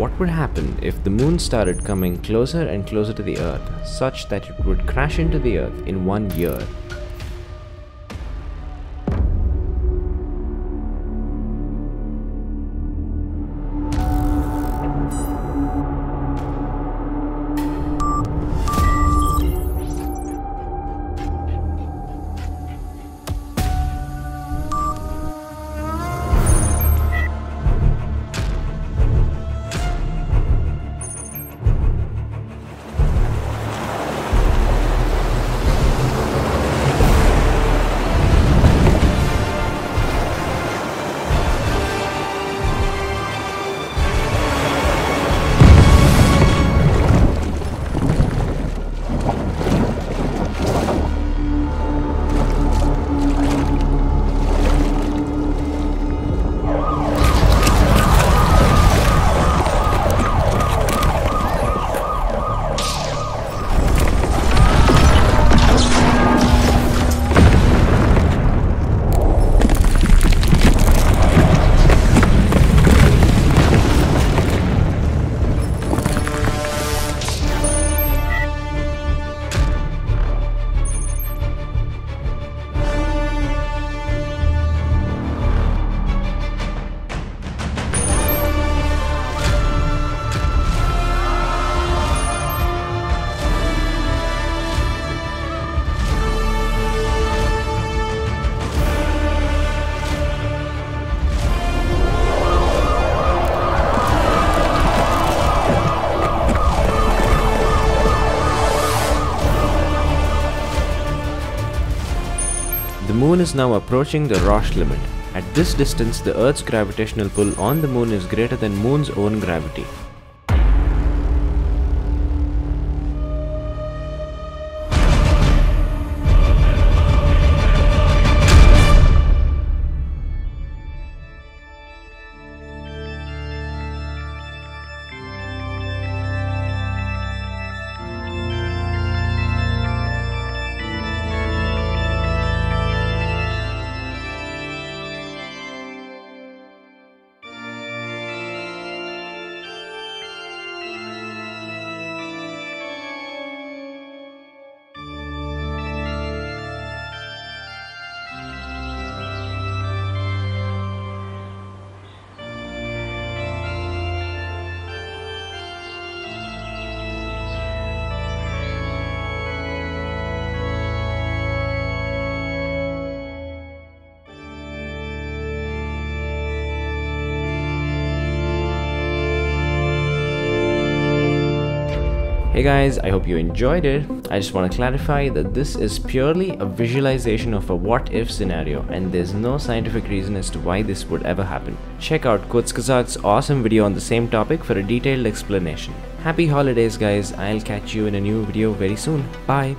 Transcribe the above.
What would happen if the moon started coming closer and closer to the earth such that it would crash into the earth in one year? Moon is now approaching the Roche limit. At this distance, the Earth's gravitational pull on the moon is greater than the moon's own gravity. Hey guys, I hope you enjoyed it. I just want to clarify that this is purely a visualization of a what if scenario and there's no scientific reason as to why this would ever happen. Check out Kurzgesagt's awesome video on the same topic for a detailed explanation. Happy holidays guys, I'll catch you in a new video very soon. Bye.